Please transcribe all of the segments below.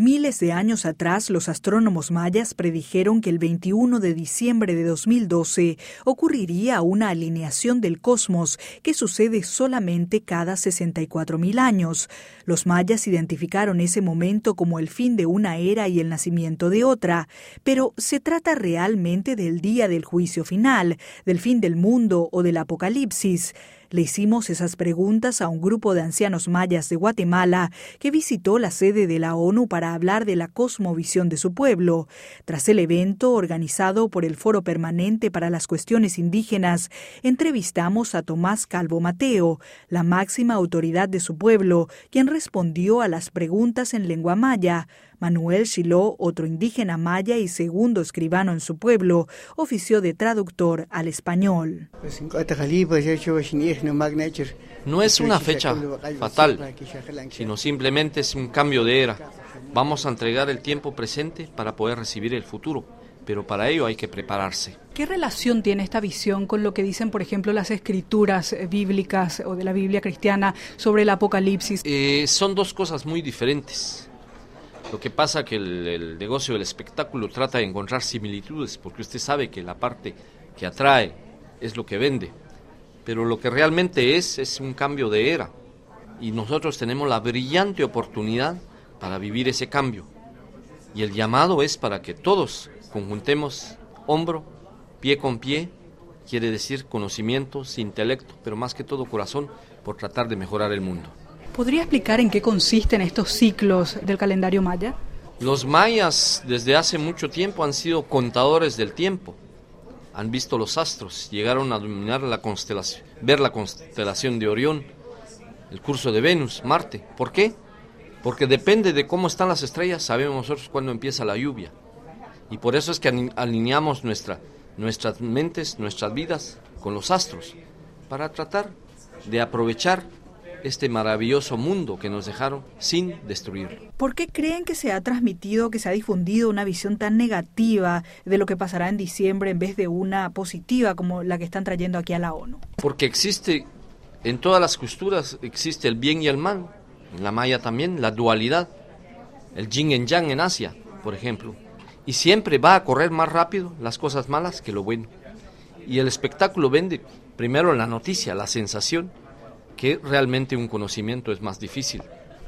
Miles de años atrás, los astrónomos mayas predijeron que el 21 de diciembre de 2012 ocurriría una alineación del cosmos que sucede solamente cada 64.000 años. Los mayas identificaron ese momento como el fin de una era y el nacimiento de otra, pero ¿se trata realmente del día del juicio final, del fin del mundo o del apocalipsis? Le hicimos esas preguntas a un grupo de ancianos mayas de Guatemala que visitó la sede de la ONU para hablar de la cosmovisión de su pueblo. Tras el evento organizado por el Foro Permanente para las Cuestiones Indígenas, entrevistamos a Tomás Calvo Mateo, la máxima autoridad de su pueblo, quien respondió a las preguntas en lengua maya. Manuel Shiló, otro indígena maya y segundo escribano en su pueblo, ofició de traductor al español. No es una fecha fatal, sino simplemente es un cambio de era. Vamos a entregar el tiempo presente para poder recibir el futuro, pero para ello hay que prepararse. ¿Qué relación tiene esta visión con lo que dicen, por ejemplo, las escrituras bíblicas o de la Biblia cristiana sobre el Apocalipsis? Eh, son dos cosas muy diferentes. Lo que pasa que el, negocio del espectáculo trata de encontrar similitudes, porque usted sabe que la parte que atrae es lo que vende, pero lo que realmente es es un cambio de era, y nosotros tenemos la brillante oportunidad para vivir ese cambio. Y el llamado es para que todos conjuntemos hombro, pie con pie, quiere decir conocimientos, intelecto, pero más que todo corazón, por tratar de mejorar el mundo. ¿Podría explicar en qué consisten estos ciclos del calendario maya? Los mayas desde hace mucho tiempo han sido contadores del tiempo. Han visto los astros, llegaron a dominar la constelación, ver la constelación de Orión, el curso de Venus, Marte. ¿Por qué? Porque depende de cómo están las estrellas, sabemos nosotros cuándo empieza la lluvia. Y por eso es que alineamos nuestra, nuestras mentes, nuestras vidas con los astros, para tratar de aprovechar este maravilloso mundo que nos dejaron sin destruirlo. ¿Por qué creen que se ha transmitido, que se ha difundido una visión tan negativa de lo que pasará en diciembre en vez de una positiva como la que están trayendo aquí a la ONU? Porque existe, en todas las culturas existe el bien y el mal, en la maya también, la dualidad, el yin y yang en Asia, por ejemplo. Y siempre va a correr más rápido las cosas malas que lo bueno. Y el espectáculo vende primero la noticia, la sensación, que realmente un conocimiento es más difícil.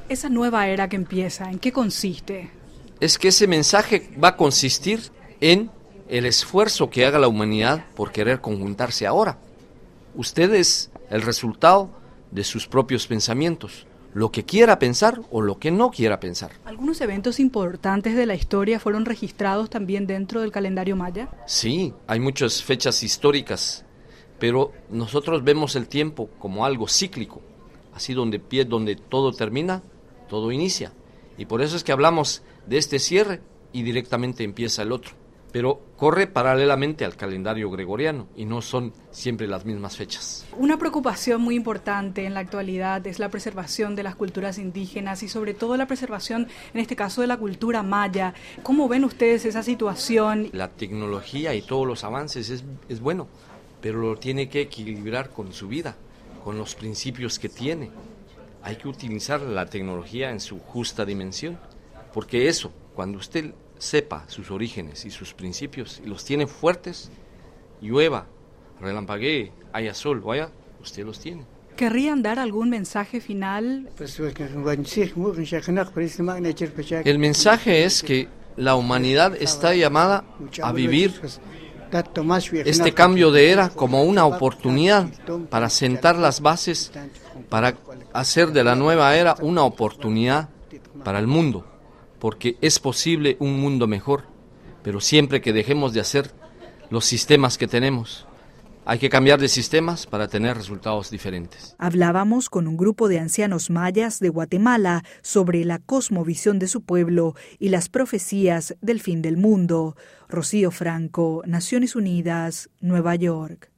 Esa nueva era que empieza, ¿en qué consiste? Es que ese mensaje va a consistir en el esfuerzo que haga la humanidad por querer conjuntarse ahora. Usted es el resultado de sus propios pensamientos, lo que quiera pensar o lo que no quiera pensar. ¿Algunos eventos importantes de la historia fueron registrados también dentro del calendario maya? Sí, hay muchas fechas históricas pero nosotros vemos el tiempo como algo cíclico, así donde pie, donde todo termina, todo inicia. Y por eso es que hablamos de este cierre y directamente empieza el otro. Pero corre paralelamente al calendario gregoriano y no son siempre las mismas fechas. Una preocupación muy importante en la actualidad es la preservación de las culturas indígenas y sobre todo la preservación, en este caso, de la cultura maya. ¿Cómo ven ustedes esa situación? La tecnología y todos los avances es, es bueno, pero lo tiene que equilibrar con su vida, con los principios que tiene. Hay que utilizar la tecnología en su justa dimensión, porque eso, cuando usted sepa sus orígenes y sus principios y los tiene fuertes, llueva, relampaguee, haya sol, vaya, usted los tiene. ¿Querrían dar algún mensaje final? El mensaje es que la humanidad está llamada a vivir este cambio de era como una oportunidad para sentar las bases, para hacer de la nueva era una oportunidad para el mundo, porque es posible un mundo mejor, pero siempre que dejemos de hacer los sistemas que tenemos, hay que cambiar de sistemas para tener resultados diferentes. Hablábamos con un grupo de ancianos mayas de Guatemala sobre la cosmovisión de su pueblo y las profecías del fin del mundo. Rocío Franco, Naciones Unidas, Nueva York.